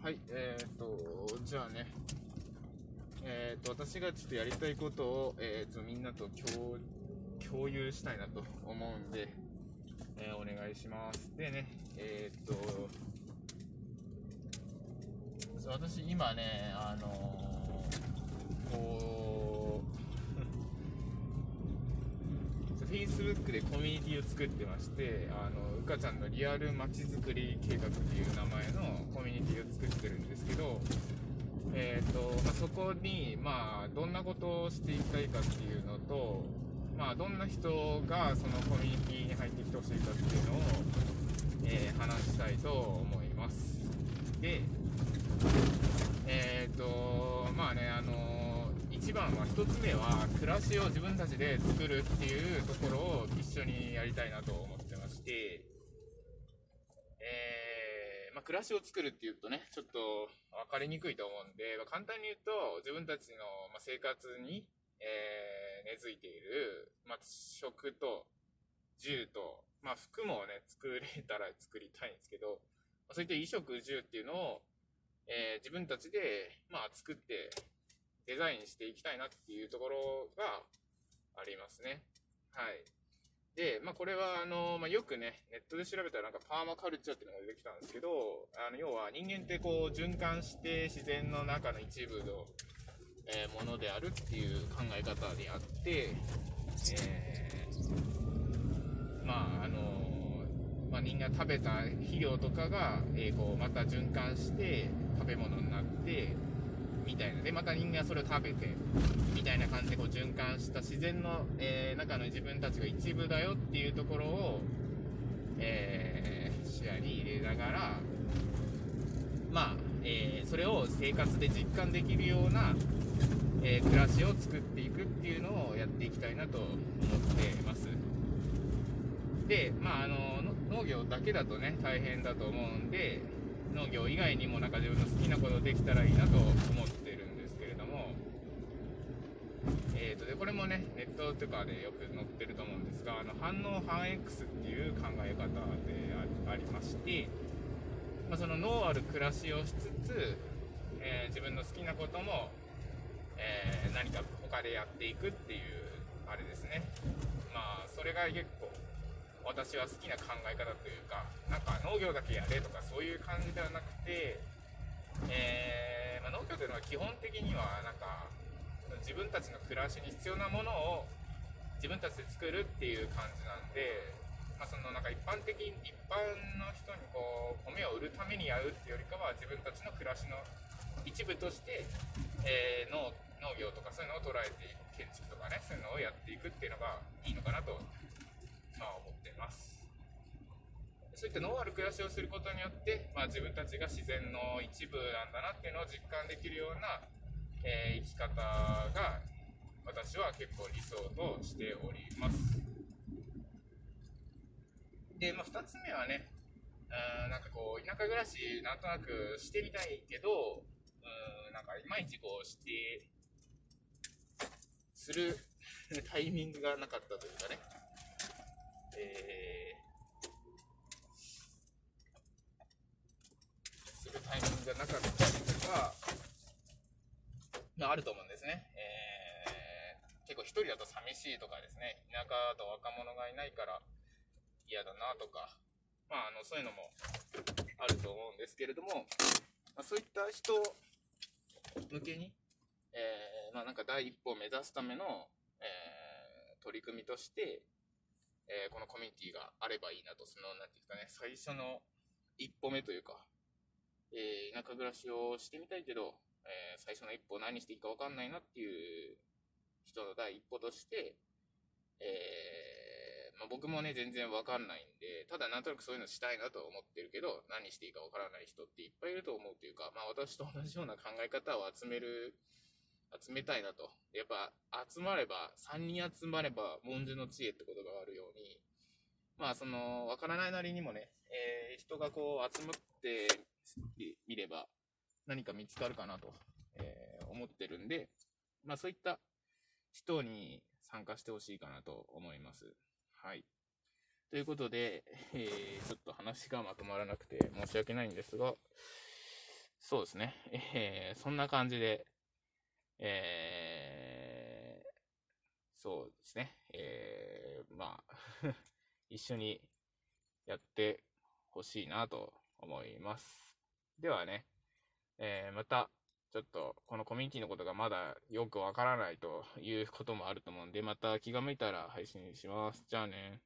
はい、えー、っと、じゃあね、えー、っと、私がちょっとやりたいことを、えー、っと、みんなと共共有したいなと思うんで、えー、お願いします。でね、えー、っと、私今ね、あの Facebook でコミュニティを作ってまして、あの、うかちゃんのリアルまちづくり計画っていう名前のコミュニティを作ってるんですけど、えっ、と、まあ、そこに、まあ、どんなことをしていきたいかっていうのと、まあ、どんな人がそのコミュニティに入ってきてほしいかっていうのを、えー話したいと思います。で、えっ、と、まあね、あの一番は一つ目は暮らしを自分たちで作るっていうところを一緒にやりたいなと思ってまして、えー、まあ、暮らしを作るっていうとね、ちょっと分かりにくいと思うんで、まあ簡単に言うと自分たちの生活に、えー根付いている、まあ、食と住と、まあ、服もね、作れたら作りたいんですけど、まあそういった衣食住っていうのを、えー自分たちで、まあ、作ってデザインしていきたいなっていうところがありますね。はい。で、まあこれはあの、まあよくね、ネットで調べたらなんかパーマカルチャーっていうのが出てきたんですけど、あの、要は人間ってこう循環して自然の中の一部の、えーものであるっていう考え方であって、えーまああの、まあ人間食べた肥料とかが、えーこうまた循環して食べ物になって、みたいな。で、また人間はそれを食べて、みたいな感じでこう循環した自然の、えー中の自分たちが一部だよっていうところを、えー視野に入れながら、まあ、えーそれを生活で実感できるような、えー暮らしを作っていくっていうのをやっていきたいなと思っています。で、まあ、あの、の農業だけだとね、大変だと思うんで、農業以外にもなんか自分の好きなことできたらいいなと思ってるんですけれども、えーと、で、これもね、ネットとかでよく載ってると思うんですが、あの、反応反 X っていう考え方でありまして、まあ、その脳ある暮らしをしつつ、えー自分の好きなことも、えー何か他でやっていくっていう、あれですね。まあ、それが結構、私は好きな考え方というか、なんか農業だけやれとかそういう感じではなくて、えーまあ、農業というのは基本的にはなんか自分たちの暮らしに必要なものを自分たちで作るっていう感じなんで、まあ、そのなんか一般的に一般の人にこう米を売るためにやるっていうよりかは自分たちの暮らしの一部として、えー農業とかそういうのを捉えていく建築とかねそういうのをやっていくっていうのがいいのかなと、まあ、思ってます。そういったノーアル暮らしをすることによって、まあ、自分たちが自然の一部なんだなっていうのを実感できるような、えー生き方が私は結構理想としております。で、まあ、2つ目はね、うんなんかこう、田舎暮らしなんとなくしてみたいけど、うんなんかいまいちこうして、する タイミングがなかったというかね、えー、するタイミングがなかったりとか、まあ、ると思うんですね。えー、結構一人だと寂しいとかですね、田舎だと若者がいないから嫌だなとか、まあ、あの、そういうのもあると思うんですけれども、まあ、そういった人向けに、えー、まあなんか第一歩を目指すための、えー、取り組みとして、えーこのコミュニティがあればいいなと、その、なんていうんですかね、最初の一歩目というか、えー田舎暮らしをしてみたいけど、えー最初の一歩何していいか分かんないなっていう人の第一歩として、えーまあ、僕もね、全然分かんないんで、ただなんとなくそういうのしたいなと思ってるけど、何していいか分からない人っていっぱいいると思うというか、まあ私と同じような考え方を集める、集めたいなと。やっぱ集まれば、3人集まれば文殊の知恵ってことがあるように、まあその、分からないなりにもね、えー人がこう集まってみれば何か見つかるかなと、えー思ってるんで、まあそういった人に参加してほしいかなと思います。はい。ということで、えーちょっと話がまとまらなくて申し訳ないんですが、そうですね。えー、そんな感じで、えー、そうですね。えー、まあ 一緒にやってほしいなと思います。ではね、えー、また、ちょっと、このコミュニティのことがまだよくわからないということもあると思うんで、また気が向いたら配信します。じゃあね。